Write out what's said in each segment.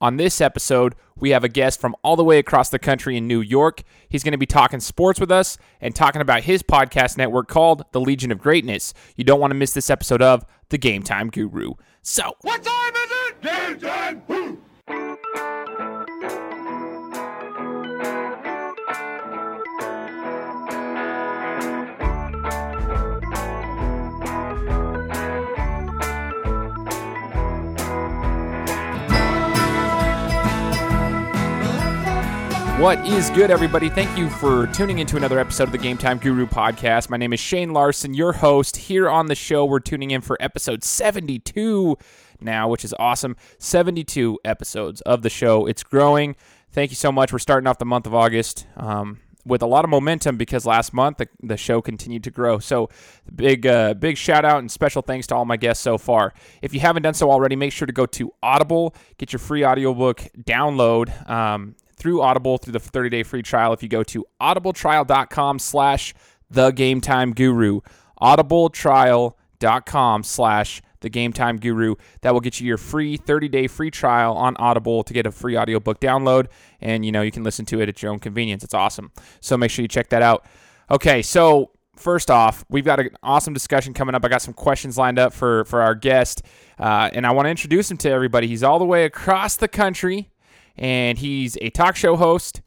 On this episode, we have a guest from all the way across the country in New York. He's going to be talking sports with us and talking about his podcast network called The Legion of Greatness. You don't want to miss this episode of The Game Time Guru. So, What time is it? Game time! Woo! What is good, everybody? Thank you for tuning into another episode of the Game Time Guru podcast. My name is Shane Larson, your host. Here on the show, we're tuning in for episode 72 now, which is awesome. 72 episodes of the show. It's growing. Thank you so much. We're starting off the month of August um, with a lot of momentum because last month the, the show continued to grow. So, big, uh, big shout out and special thanks to all my guests so far. If you haven't done so already, make sure to go to Audible, get your free audiobook download. Um, through Audible through the 30 day free trial if you go to audibletrial.com slash the time guru. Audibletrial.com slash the time guru. That will get you your free 30 day free trial on Audible to get a free audiobook download. And you know, you can listen to it at your own convenience. It's awesome. So make sure you check that out. Okay, so first off, we've got an awesome discussion coming up. I got some questions lined up for for our guest, uh, and I want to introduce him to everybody. He's all the way across the country and he's a talk show host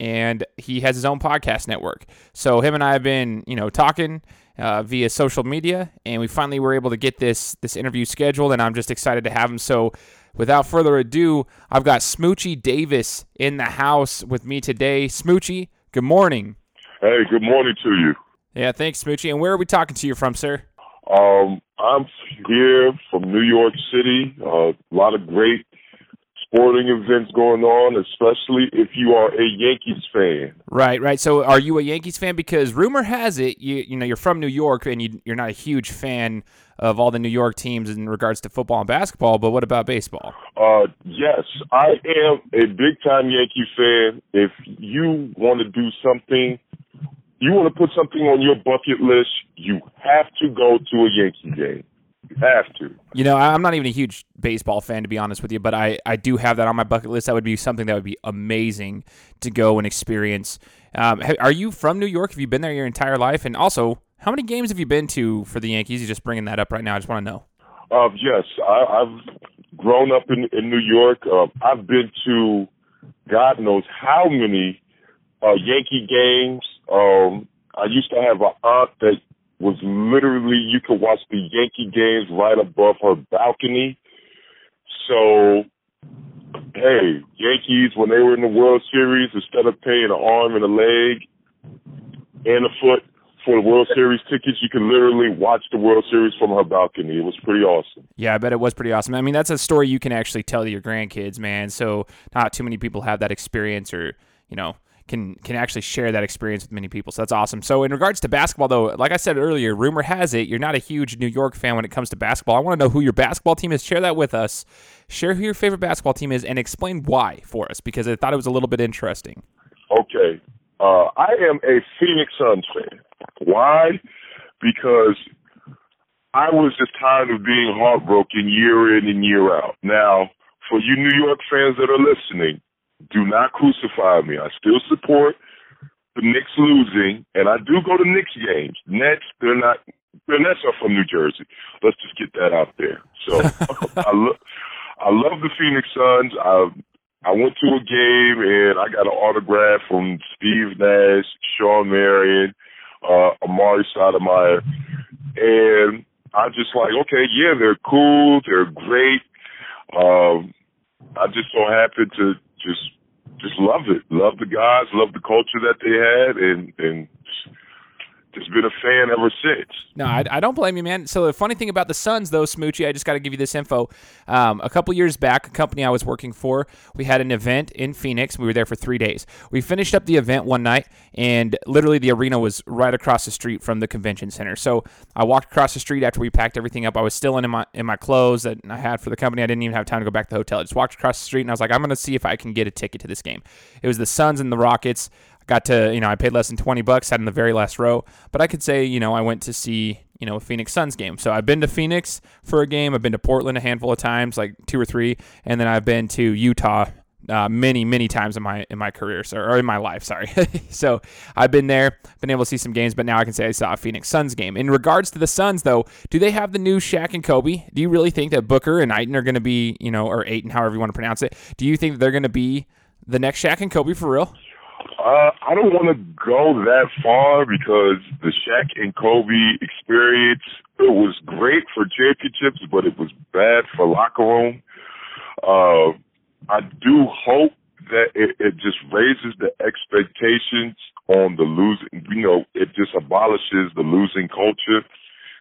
and he has his own podcast network. So him and I have been, you know, talking uh, via social media, and we finally were able to get this this interview scheduled, and I'm just excited to have him. So, without further ado, I've got Smoochy Davis in the house with me today. Smoochy, good morning. Hey, good morning to you. Yeah, thanks, Smoochy. And where are we talking to you from, sir? Um, I'm here from New York City. Uh, a lot of great sporting events going on, especially if you are a Yankees fan. Right, right. So, are you a Yankees fan? Because rumor has it, you you know, you're from New York and you, you're not a huge fan of all the New York teams in regards to football and basketball. But what about baseball? Uh, yes, I am a big time Yankee fan. If you want to do something, you want to put something on your bucket list, you have to go to a Yankee game. You have to. You know, I'm not even a huge baseball fan to be honest with you, but I, I do have that on my bucket list. That would be something that would be amazing to go and experience. Um, are you from New York? Have you been there your entire life? And also, how many games have you been to for the Yankees? You're just bringing that up right now. I just want to know. Uh, yes, I, I've grown up in, in New York. Uh, I've been to God knows how many uh, Yankee games. Um, I used to have an aunt that was literally you could watch the Yankee games right above her balcony. So, hey, Yankees when they were in the World Series, instead of paying an arm and a leg and a foot for the World Series tickets, you could literally watch the World Series from her balcony. It was pretty awesome. Yeah, I bet it was pretty awesome. I mean, that's a story you can actually tell to your grandkids, man. So not too many people have that experience, or you know, can can actually share that experience with many people. So that's awesome. So in regards to basketball, though, like I said earlier, rumor has it you're not a huge New York fan when it comes to basketball. I want to know who your basketball team is. Share that with us. Share who your favorite basketball team is, and explain why for us because I thought it was a little bit interesting. Okay. Uh, I am a Phoenix Suns fan. Why? Because I was just tired of being heartbroken year in and year out. Now, for you New York fans that are listening, do not crucify me. I still support the Knicks losing, and I do go to Knicks games. Nets, they're not. The Nets are from New Jersey. Let's just get that out there. So I love, I love the Phoenix Suns. I I went to a game and I got an autograph from Steve Nash, Shawn Marion, uh, Amar'e Stoudemire, and I just like, okay, yeah, they're cool, they're great. Um, I just so happened to just just love it, love the guys, love the culture that they had, and and just been a fan ever since. No, I, I, don't blame you, man. So the funny thing about the Suns, though, Smoochy, I just got to give you this info. Um, a couple years back, a company I was working for, we had an event in Phoenix. We were there for three days. We finished up the event one night, and literally the arena was right across the street from the convention center. So I walked across the street after we packed everything up. I was still in my in my clothes that I had for the company. I didn't even have time to go back to the hotel. I just walked across the street, and I was like, I'm going to see if I can get a ticket to this game. It was the Suns and the Rockets got to, you know, I paid less than 20 bucks, sat in the very last row. But I could say, you know, I went to see, you know, a Phoenix Suns game. So I've been to Phoenix for a game. I've been to Portland a handful of times, like two or three, and then I've been to Utah uh, many many times in my in my career so, or in my life sorry so i've been there been able to see some games but now i can say i saw a phoenix suns game in regards to the suns though do they have the new Shaq and kobe do you really think that booker and Ayton are going to be you know or Ayton however you want to pronounce it do you think they're going to be the next Shaq and kobe for real uh, I don't want to go that far because the Shaq and Kobe experience it was great for championships, but it was bad for locker room. Uh, I do hope that it, it just raises the expectations on the losing. You know, it just abolishes the losing culture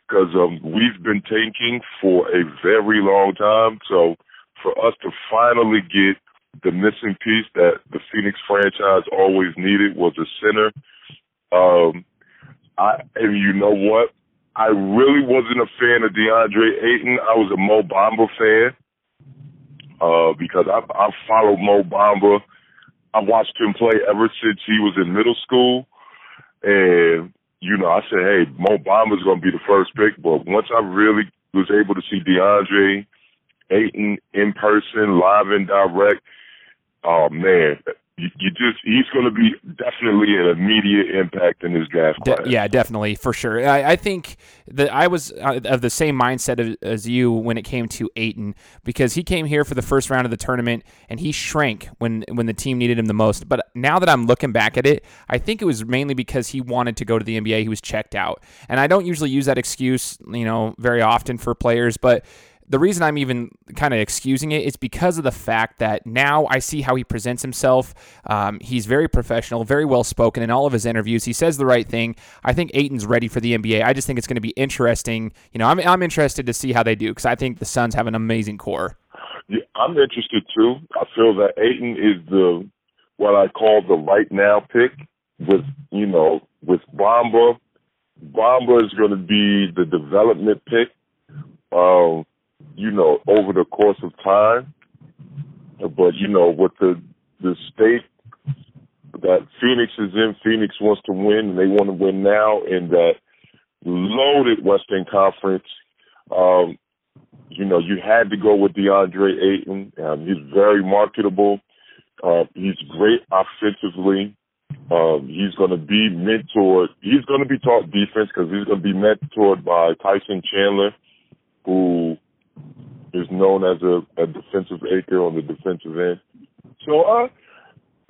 because um, we've been tanking for a very long time. So for us to finally get the missing piece that the Phoenix franchise always needed was a center. Um, I and you know what? I really wasn't a fan of DeAndre Ayton. I was a Mo Bamba fan uh, because I, I followed Mo Bamba. I watched him play ever since he was in middle school. And, you know, I said, hey, Mo Bamba's going to be the first pick. But once I really was able to see DeAndre Ayton in person, live and direct, oh, man, you, just he's going to be definitely an immediate impact in his draft class. De- yeah, definitely for sure. I, I think that I was uh, of the same mindset as you when it came to Ayton because he came here for the first round of the tournament and he shrank when when the team needed him the most. But now that I'm looking back at it, I think it was mainly because he wanted to go to the NBA. He was checked out, and I don't usually use that excuse, you know, very often for players, but the reason I'm even kind of excusing it is because of the fact that now I see how he presents himself. Um, he's very professional, very well spoken in all of his interviews. He says the right thing. I think Ayton's ready for the NBA. I just think it's going to be interesting. You know, I'm, I'm interested to see how they do because I think the Suns have an amazing core. Yeah, I'm interested too. I feel that Ayton is the what I call the right now pick with you know with Bamba. Bamba is going to be the development pick. Um, you know, over the course of time. But, you know, with the, the state that Phoenix is in, Phoenix wants to win and they want to win now in that loaded Western Conference. Um, you know, you had to go with DeAndre Ayton. Um, he's very marketable. Uh, he's great offensively. Um, he's going to be mentored. He's going to be taught defense because he's going to be mentored by Tyson Chandler, who is known as a, a defensive acre on the defensive end. So uh,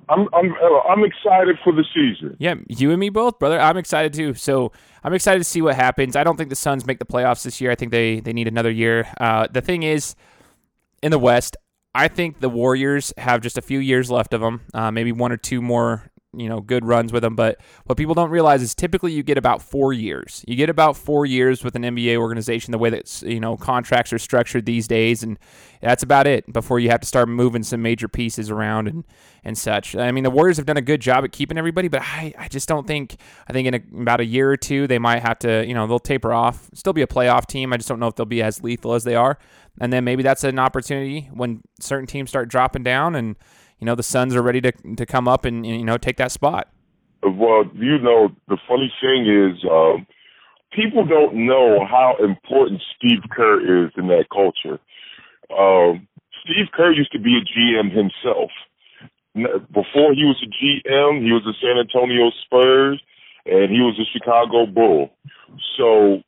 I'm I'm I'm excited for the season. Yeah, you and me both, brother. I'm excited too. So I'm excited to see what happens. I don't think the Suns make the playoffs this year. I think they they need another year. Uh, the thing is, in the West, I think the Warriors have just a few years left of them. Uh, maybe one or two more you know good runs with them. But what people don't realize is typically you get about four years. You get about four years with an nba organization the way that you know contracts are structured these days and that's about it before you have to start moving some major pieces around and and such. I mean the warriors have done a good job at keeping everybody but i, I just don't think i think in a, about a year or two they might have to you know they'll taper off still be a playoff team. I just don't know if they'll be as lethal as they are. And then maybe that's an opportunity when certain teams start dropping down and you know the Suns are ready to to come up and you know take that spot. Well, you know the funny thing is, um, people don't know how important Steve Kerr is in that culture. Um, Steve Kerr used to be a GM himself. Before he was a GM, he was the San Antonio Spurs, and he was a Chicago Bull. So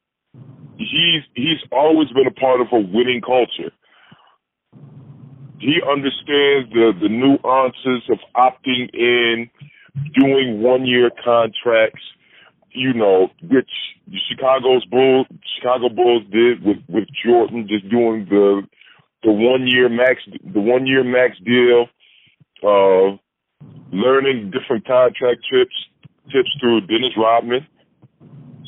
he's he's always been a part of a winning culture he understands the the nuances of opting in, doing one year contracts. You know, which the Chicago's Bulls, Chicago Bulls did with with Jordan, just doing the the one year max the one year max deal, uh, learning different contract tips tips through Dennis Rodman,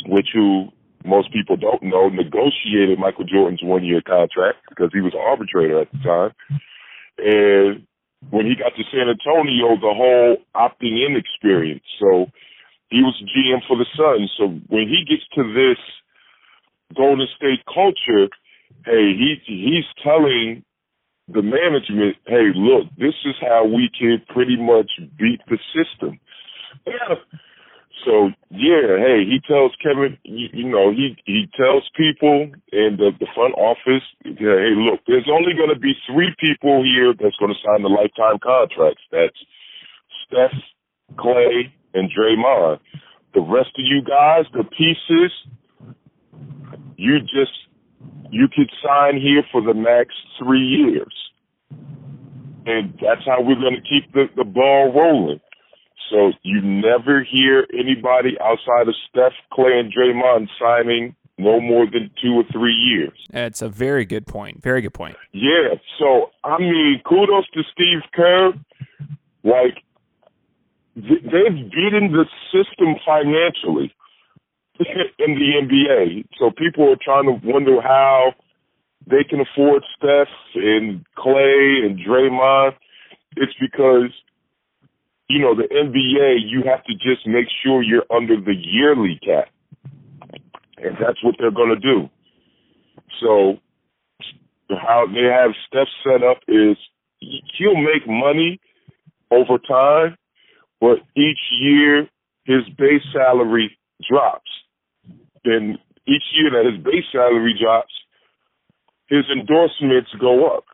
which who most people don't know negotiated Michael Jordan's one year contract because he was arbitrator at the time. And when he got to San Antonio, the whole opting in experience. So he was GM for the Suns. So when he gets to this Golden State culture, hey, he he's telling the management, hey, look, this is how we can pretty much beat the system. Yeah. So yeah, hey, he tells Kevin, you, you know, he he tells people in the, the front office, hey, look, there's only going to be three people here that's going to sign the lifetime contracts. That's Steph, Klay, and Draymond. The rest of you guys, the pieces, you just you could sign here for the next three years, and that's how we're going to keep the the ball rolling. So you never hear anybody outside of Steph, Klay, and Draymond signing no more than two or three years. That's a very good point. Very good point. Yeah. So I mean, kudos to Steve Kerr. Like they've beaten the system financially in the NBA. So people are trying to wonder how they can afford Steph and Klay and Draymond. It's because you know, the NBA, you have to just make sure you're under the yearly cap. And that's what they're going to do. So, how they have Steph set up is he'll make money over time, but each year his base salary drops. Then each year that his base salary drops, his endorsements go up.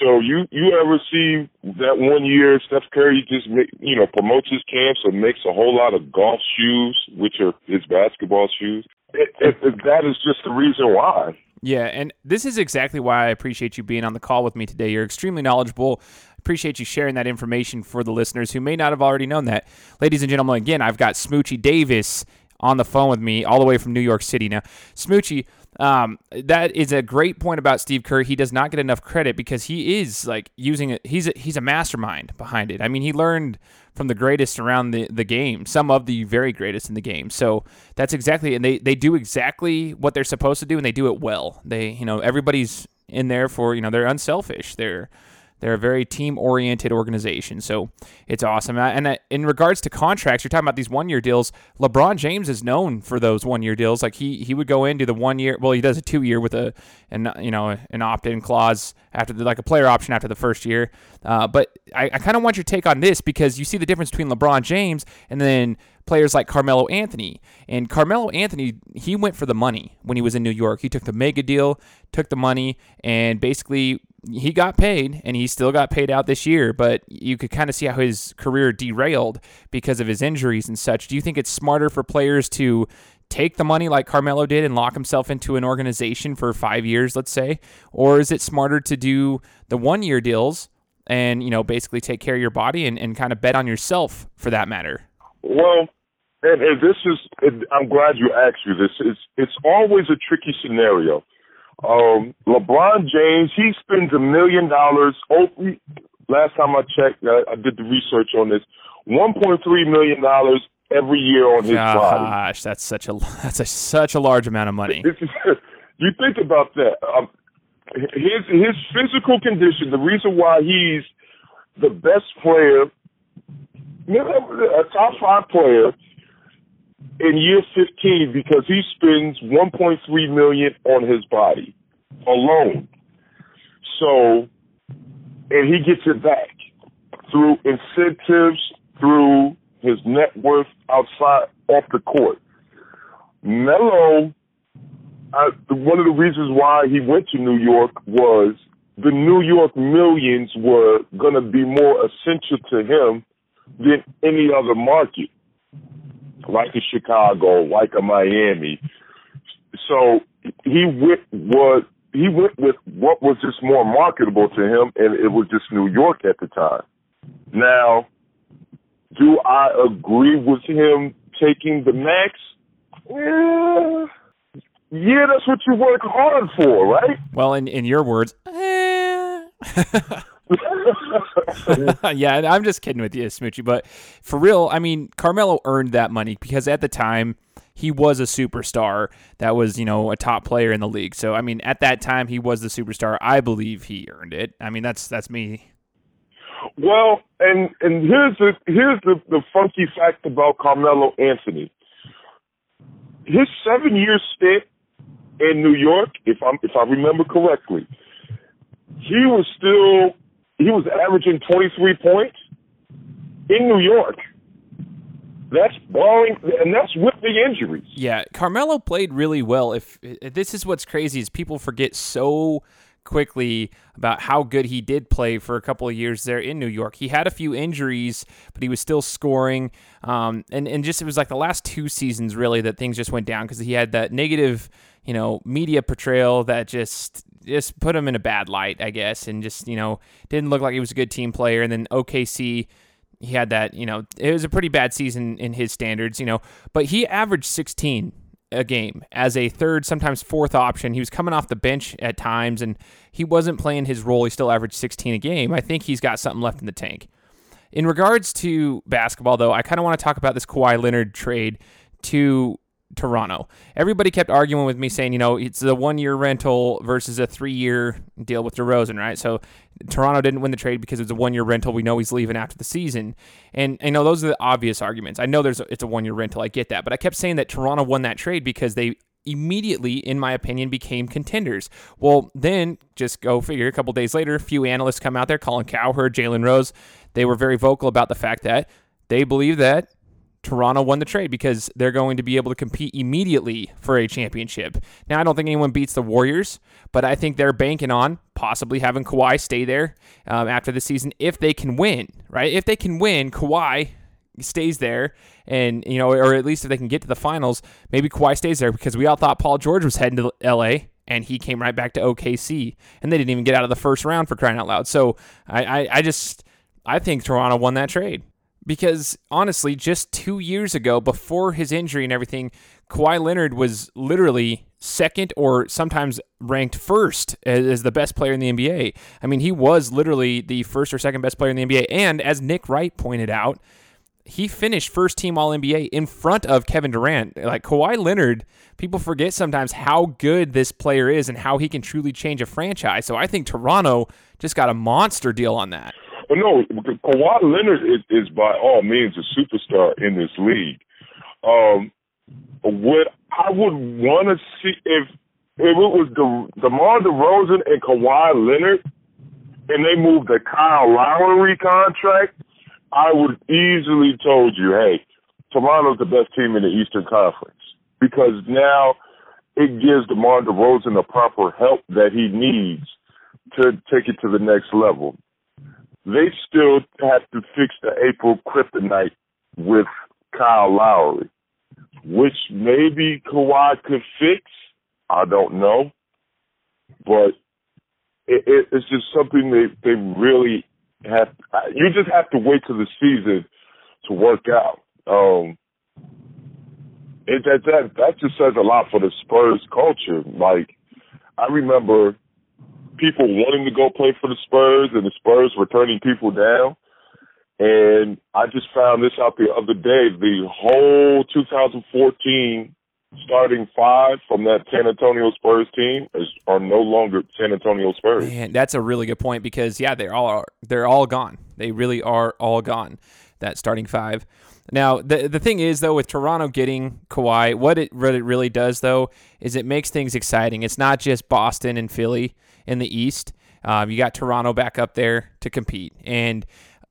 So you you ever see that one year Steph Curry just make, you know promotes his camps and makes a whole lot of golf shoes, which are his basketball shoes. It, it, it, that is just the reason why. Yeah, and this is exactly why I appreciate you being on the call with me today. You're extremely knowledgeable. Appreciate you sharing that information for the listeners who may not have already known that. Ladies and gentlemen, again, I've got Smoochy Davis on the phone with me all the way from New York City. Now, Smoochy, um, that is a great point about Steve Kerr. He does not get enough credit because he is like using it. He's a, he's a mastermind behind it. I mean, he learned from the greatest around the, the game, some of the very greatest in the game. So that's exactly, and they, they do exactly what they're supposed to do, and they do it well. They, you know, everybody's in there for, you know, they're unselfish. They're they're a very team oriented organization. So it's awesome. And in regards to contracts, you're talking about these one year deals. LeBron James is known for those one year deals. Like he, he would go in, do the one year, well, he does a two year with a, an, you know, an opt in clause after the, like a player option after the first year. Uh, but I, I kind of want your take on this because you see the difference between LeBron James and then players like Carmelo Anthony. And Carmelo Anthony, he went for the money when he was in New York. He took the mega deal, took the money, and basically he got paid and he still got paid out this year, but you could kind of see how his career derailed because of his injuries and such. Do you think it's smarter for players to take the money like Carmelo did and lock himself into an organization for five years, let's say? Or is it smarter to do the one year deals and, you know, basically take care of your body and, and kind of bet on yourself for that matter? Well, and, and this is, I'm glad you asked me this. It's, it's always a tricky scenario um, LeBron James, he spends a million dollars. Oh, last time I checked, I, I did the research on this. One point three million dollars every year on his Gosh, body. Gosh, that's such a that's a, such a large amount of money. you think about that. Um, his his physical condition, the reason why he's the best player, a top five player in year 15 because he spends 1.3 million on his body alone. So, and he gets it back through incentives, through his net worth outside off the court. Melo, one of the reasons why he went to New York was the New York millions were going to be more essential to him than any other market like a Chicago, like a Miami. So he went what he went with what was just more marketable to him, and it was just New York at the time. Now, do I agree with him taking the max? Yeah, yeah, that's what you work hard for, right? Well, in in your words. Eh. yeah, I'm just kidding with you, Smoochy. But for real, I mean, Carmelo earned that money because at the time he was a superstar that was, you know, a top player in the league. So I mean, at that time he was the superstar. I believe he earned it. I mean, that's that's me. Well, and and here's the here's the, the funky fact about Carmelo Anthony. His seven year stint in New York, if I'm if I remember correctly, he was still he was averaging 23 points in New York. That's barring, and that's with the injuries. Yeah, Carmelo played really well. If, if this is what's crazy is people forget so quickly about how good he did play for a couple of years there in New York. He had a few injuries, but he was still scoring. Um, and, and just it was like the last two seasons really that things just went down because he had that negative, you know, media portrayal that just just put him in a bad light, I guess, and just, you know, didn't look like he was a good team player. And then OKC he had that, you know, it was a pretty bad season in his standards, you know, but he averaged 16 a game as a third, sometimes fourth option. He was coming off the bench at times and he wasn't playing his role. He still averaged 16 a game. I think he's got something left in the tank. In regards to basketball, though, I kind of want to talk about this Kawhi Leonard trade to Toronto. Everybody kept arguing with me saying, you know, it's a one year rental versus a three year deal with DeRozan, right? So Toronto didn't win the trade because it was a one year rental. We know he's leaving after the season. And I know those are the obvious arguments. I know there's a, it's a one year rental. I get that. But I kept saying that Toronto won that trade because they immediately, in my opinion, became contenders. Well, then just go figure. A couple days later, a few analysts come out there, Colin Cowherd, Jalen Rose. They were very vocal about the fact that they believe that Toronto won the trade because they're going to be able to compete immediately for a championship. Now, I don't think anyone beats the Warriors, but I think they're banking on possibly having Kawhi stay there um, after the season if they can win, right? If they can win, Kawhi stays there, and you know, or at least if they can get to the finals, maybe Kawhi stays there because we all thought Paul George was heading to L.A. And he came right back to OKC, and they didn't even get out of the first round for crying out loud. So I, I, I just I think Toronto won that trade because honestly, just two years ago, before his injury and everything, Kawhi Leonard was literally second or sometimes ranked first as, the best player in the NBA. I mean, he was literally the first or second best player in the NBA. And as Nick Wright pointed out, he finished first team All NBA in front of Kevin Durant. Like Kawhi Leonard, people forget sometimes how good this player is and how he can truly change a franchise. So I think Toronto just got a monster deal on that. But no, Kawhi Leonard is, is by all means a superstar in this league. Um, what I would want to see if if it was the DeMar DeRozan and Kawhi Leonard, and they moved the Kyle Lowry contract, I would easily told you, hey, Toronto's the best team in the Eastern Conference because now it gives DeMar DeRozan the proper help that he needs to take it to the next level they still have to fix the April kryptonite with Kyle Lowry, which maybe Kawhi could fix. I don't know, but it, it, it's just something they they really have. You just have to wait till the season to work out. Um, it, that that that just says a lot for the Spurs culture. Like I remember people wanting to go play for the Spurs and the Spurs were turning people down. And I just found this out the other day. The whole 2014 starting five from that San Antonio Spurs team is, are no longer San Antonio Spurs. Man, that's a really good point because yeah, they're all they're all gone. They really are all gone. That starting five. Now, the the thing is though, with Toronto getting Kawhi, what it really, really does though is it makes things exciting. It's not just Boston and Philly in the East. Um, you got Toronto back up there to compete, and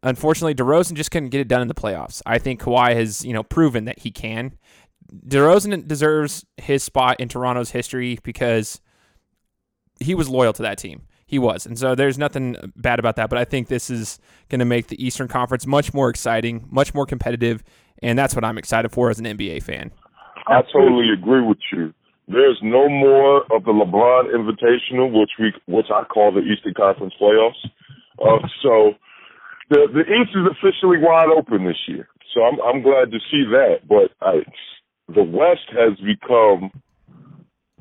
unfortunately, DeRozan just couldn't get it done in the playoffs. I think Kawhi has you know proven that he can. DeRozan deserves his spot in Toronto's history because he was loyal to that team. He was. And so there's nothing bad about that. But I think this is going to make the Eastern Conference much more exciting, much more competitive. And that's what I'm excited for as an NBA fan. I totally agree with you. There's no more of the LeBron Invitational, which we, which I call the Eastern Conference playoffs. Uh, so the the East is officially wide open this year. So I'm I'm glad to see that. But I, the West has become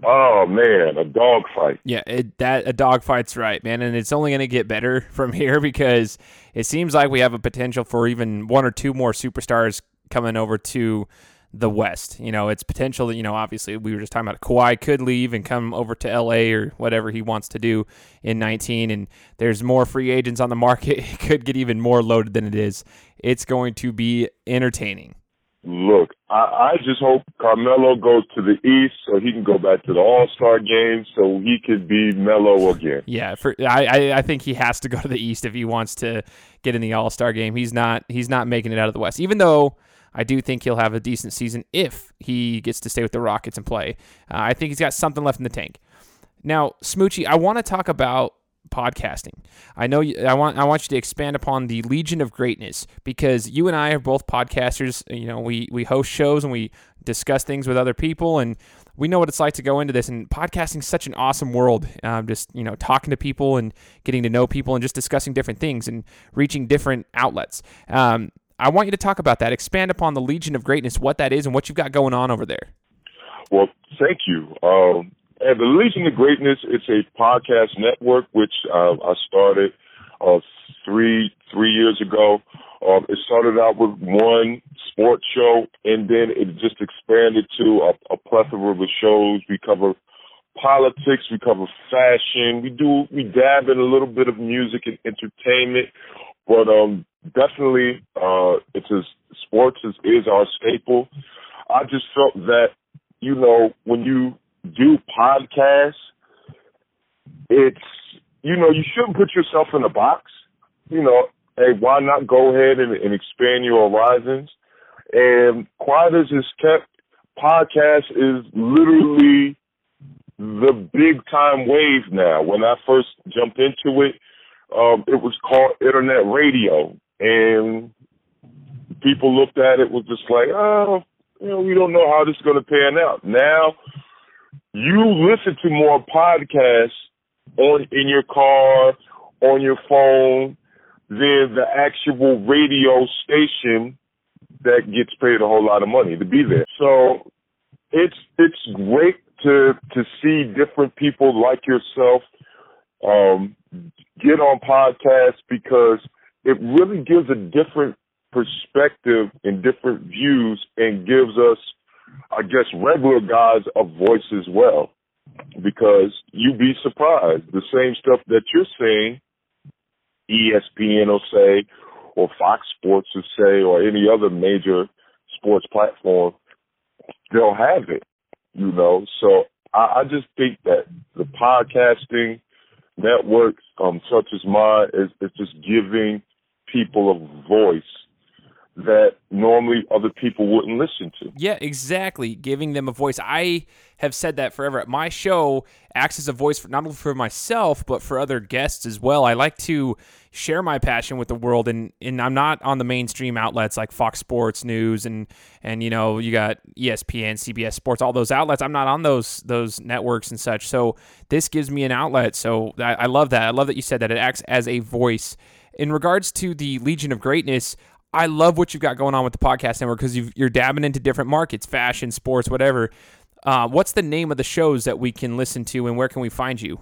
Oh man, a dogfight. Yeah, it, that a dogfight's right, man, and it's only going to get better from here because it seems like we have a potential for even one or two more superstars coming over to the West. You know, it's potential. That, you know, obviously we were just talking about Kawhi could leave and come over to LA or whatever he wants to do in 19, and there's more free agents on the market. It could get even more loaded than it is. It's going to be entertaining. Look, I, I just hope Carmelo goes to the East so he can go back to the All Star game so he could be Melo again. Yeah, for I, I think he has to go to the East if he wants to get in the All Star game. He's not he's not making it out of the West, even though I do think he'll have a decent season if he gets to stay with the Rockets and play. Uh, I think he's got something left in the tank. Now, Smoochy, I want to talk about podcasting. I know you, I want I want you to expand upon the Legion of Greatness because you and I are both podcasters. You know, we we host shows and we discuss things with other people and we know what it's like to go into this and podcasting is such an awesome world um, just you know talking to people and getting to know people and just discussing different things and reaching different outlets um, i want you to talk about that. Expand upon the legion of greatness what that is and what you've got going on over there. Well thank you. Um, the legion of greatness it's a podcast network which uh, i started uh, three three years ago. Um, it started out with one sports show, and then it just expanded to a, a plethora of shows. We cover politics, we cover fashion, we do we dab in a little bit of music and entertainment, but um, definitely uh, it's a, sports is, is our staple. I just felt that you know when you do podcasts, it's you know you shouldn't put yourself in a box. You know, hey, why not go ahead and, and expand your horizons? And quiet as it's kept, podcast is literally the big time wave now. When I first jumped into it, um, it was called internet radio, and people looked at it was just like, oh, you know, we don't know how this is going to pan out. Now, you listen to more podcasts on in your car, on your phone, than the actual radio station that gets paid a whole lot of money to be there. So it's it's great to to see different people like yourself um, get on podcasts because it really gives a different perspective and different views and gives us, I guess, regular guys a voice as well. Because you'd be surprised. The same stuff that you're saying ESPN will say, or Fox Sports will say, or any other major sports platform, they'll have it, you know. So I, I just think that the podcasting networks, um, such as mine, is, is just giving people a voice that normally other people wouldn't listen to. Yeah, exactly. Giving them a voice. I have said that forever. My show acts as a voice for not only for myself but for other guests as well. I like to share my passion with the world, and and I'm not on the mainstream outlets like Fox Sports News and and you know you got ESPN, CBS Sports, all those outlets. I'm not on those those networks and such. So this gives me an outlet. So I, I love that. I love that you said that it acts as a voice. In regards to the Legion of Greatness, I love what you've got going on with the podcast network because you are dabbing into different markets, fashion, sports, whatever. Uh, what's the name of the shows that we can listen to, and where can we find you?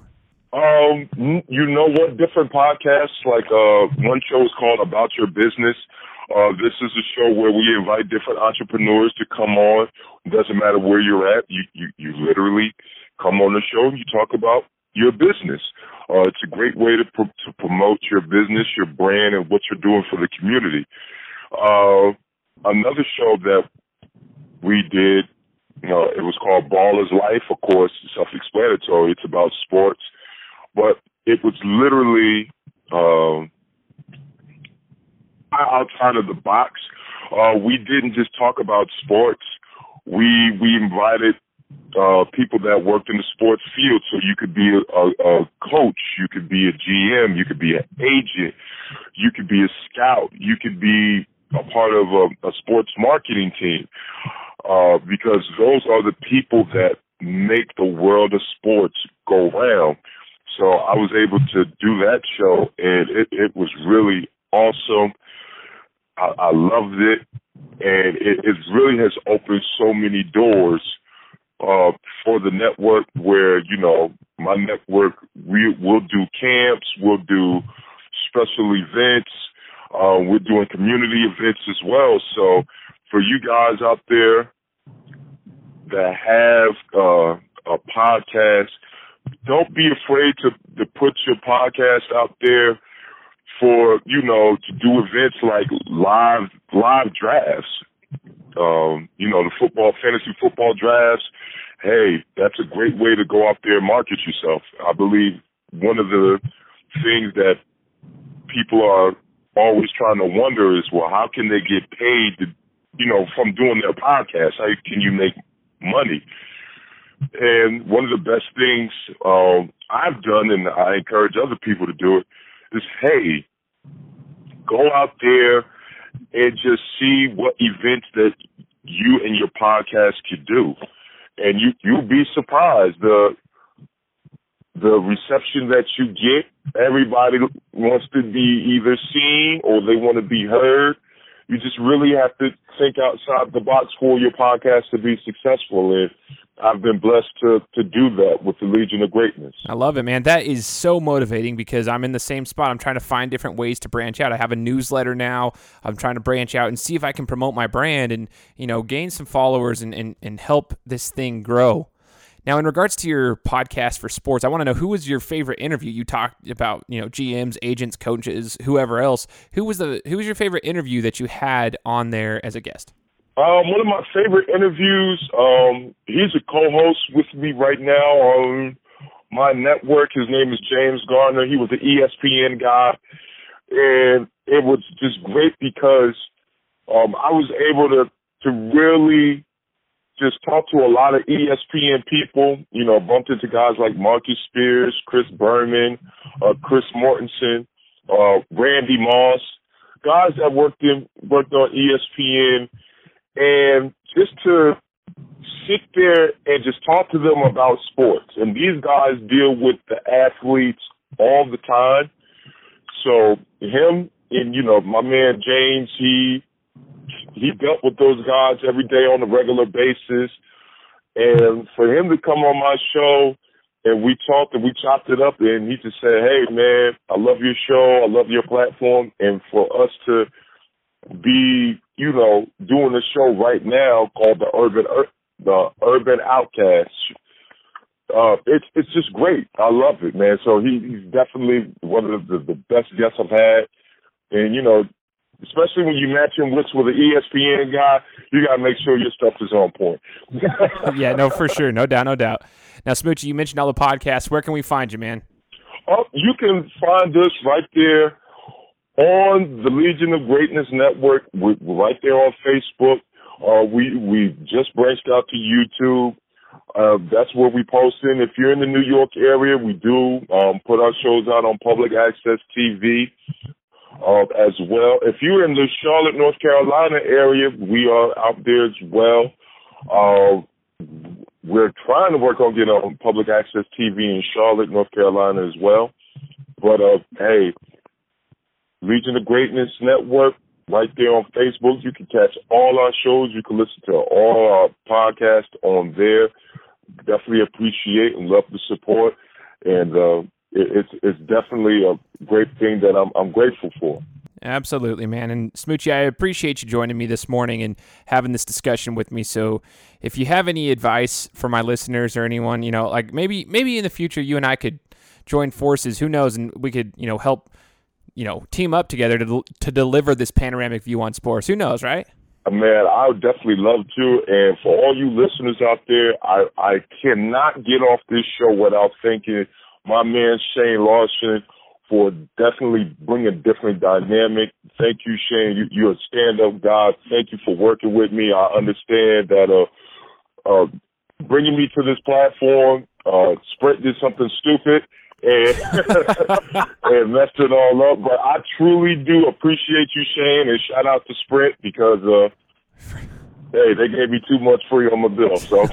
Um, you know what? Different podcasts. Like uh, one show is called About Your Business. Uh, this is a show where we invite different entrepreneurs to come on. It doesn't matter where you're at. You you you literally come on the show. And you talk about your business. Uh, it's a great way to pro- to promote your business, your brand, and what you're doing for the community. Uh, another show that we did, you know, it was called Baller's Life. Of course, self-explanatory. It's about sports, but it was literally um, outside of the box. Uh, we didn't just talk about sports. We we invited uh, people that worked in the sports field. So you could be a, a, a coach, you could be a GM, you could be an agent, you could be a scout, you could be a part of a, a sports marketing team, uh, because those are the people that make the world of sports go round. So I was able to do that show, and it, it was really awesome. I, I loved it, and it, it really has opened so many doors uh, for the network. Where you know my network, we will do camps, we'll do special events, uh, we're doing community events as well. So for you guys out there that have uh, a podcast, don't be afraid to to put your podcast out there for you know to do events like live live drafts. Um, you know the football fantasy football drafts. Hey, that's a great way to go out there and market yourself. I believe one of the things that people are always trying to wonder is, well, how can they get paid to you know, from doing their podcast? How can you make money? And one of the best things um, I've done, and I encourage other people to do it, is hey, go out there and just see what events that you and your podcast could do, and you you'll be surprised the the reception that you get. Everybody wants to be either seen or they want to be heard. You just really have to think outside the box for your podcast to be successful. And I've been blessed to to do that with the Legion of Greatness. I love it, man. That is so motivating because I'm in the same spot. I'm trying to find different ways to branch out. I have a newsletter now. I'm trying to branch out and see if I can promote my brand and you know gain some followers and and, and help this thing grow. Now, in regards to your podcast for sports, I want to know who was your favorite interview. You talked about, you know, GMs, agents, coaches, whoever else. Who was the who was your favorite interview that you had on there as a guest? Um, one of my favorite interviews. Um, he's a co-host with me right now on my network. His name is James Garner. He was an ESPN guy, and it was just great because um, I was able to to really just talk to a lot of ESPN people. You know, bumped into guys like Marcus Spears, Chris Berman, uh, Chris Mortensen, uh, Randy Moss, guys that worked in worked on ESPN and just to sit there and just talk to them about sports. And these guys deal with the athletes all the time. So him and you know my man James, he he dealt with those guys every day on a regular basis. And for him to come on my show and we talked and we chopped it up and he just said, Hey man, I love your show, I love your platform and for us to be, you know, doing a show right now called the Urban the Urban Outcast. Uh, it's it's just great. I love it, man. So he, he's definitely one of the, the best guests I've had, and you know, especially when you match him with with an ESPN guy, you gotta make sure your stuff is on point. yeah, no, for sure, no doubt, no doubt. Now, Smoochy, you mentioned all the podcasts. Where can we find you, man? Oh, you can find us right there on the Legion of Greatness Network. We're right there on Facebook. Uh, we we just branched out to YouTube. Uh, that's where we post in. If you're in the New York area, we do um, put our shows out on public access TV uh, as well. If you're in the Charlotte, North Carolina area, we are out there as well. Uh, we're trying to work on getting on public access TV in Charlotte, North Carolina as well. But uh, hey, Legion of Greatness Network, right there on Facebook. You can catch all our shows. You can listen to all our podcasts on there. Definitely appreciate and love the support, and uh, it's it's definitely a great thing that I'm I'm grateful for. Absolutely, man. And Smoochy, I appreciate you joining me this morning and having this discussion with me. So, if you have any advice for my listeners or anyone, you know, like maybe maybe in the future you and I could join forces. Who knows? And we could, you know, help you know, team up together to to deliver this panoramic view on sports. Who knows, right? Uh, man, I would definitely love to. And for all you listeners out there, I I cannot get off this show without thanking my man Shane Larson for definitely bringing a different dynamic. Thank you, Shane. You, you're a stand-up guy. Thank you for working with me. I understand that uh, uh, bringing me to this platform, uh, Sprint did something stupid, and and messed it all up. But I truly do appreciate you, Shane, and shout out to Sprint because uh hey, they gave me too much free on my bill. So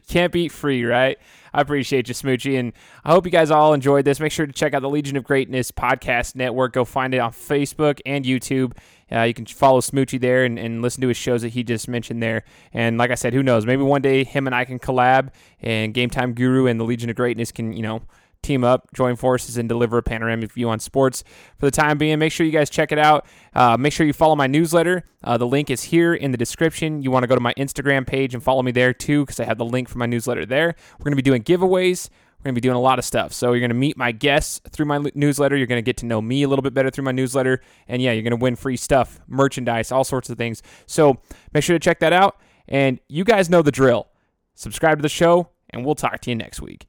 can't beat free, right? I appreciate you, Smoochy, and I hope you guys all enjoyed this. Make sure to check out the Legion of Greatness podcast network. Go find it on Facebook and YouTube. Uh, you can follow Smoochy there and, and listen to his shows that he just mentioned there. And like I said, who knows? Maybe one day him and I can collab, and Game Time Guru and the Legion of Greatness can, you know, team up, join forces, and deliver a panoramic view on sports. For the time being, make sure you guys check it out. Uh, make sure you follow my newsletter. Uh, the link is here in the description. You want to go to my Instagram page and follow me there too, because I have the link for my newsletter there. We're going to be doing giveaways. We're going to be doing a lot of stuff. So you're going to meet my guests through my newsletter. You're going to get to know me a little bit better through my newsletter. And yeah, you're going to win free stuff, merchandise, all sorts of things. So make sure to check that out. And you guys know the drill. Subscribe to the show, and we'll talk to you next week.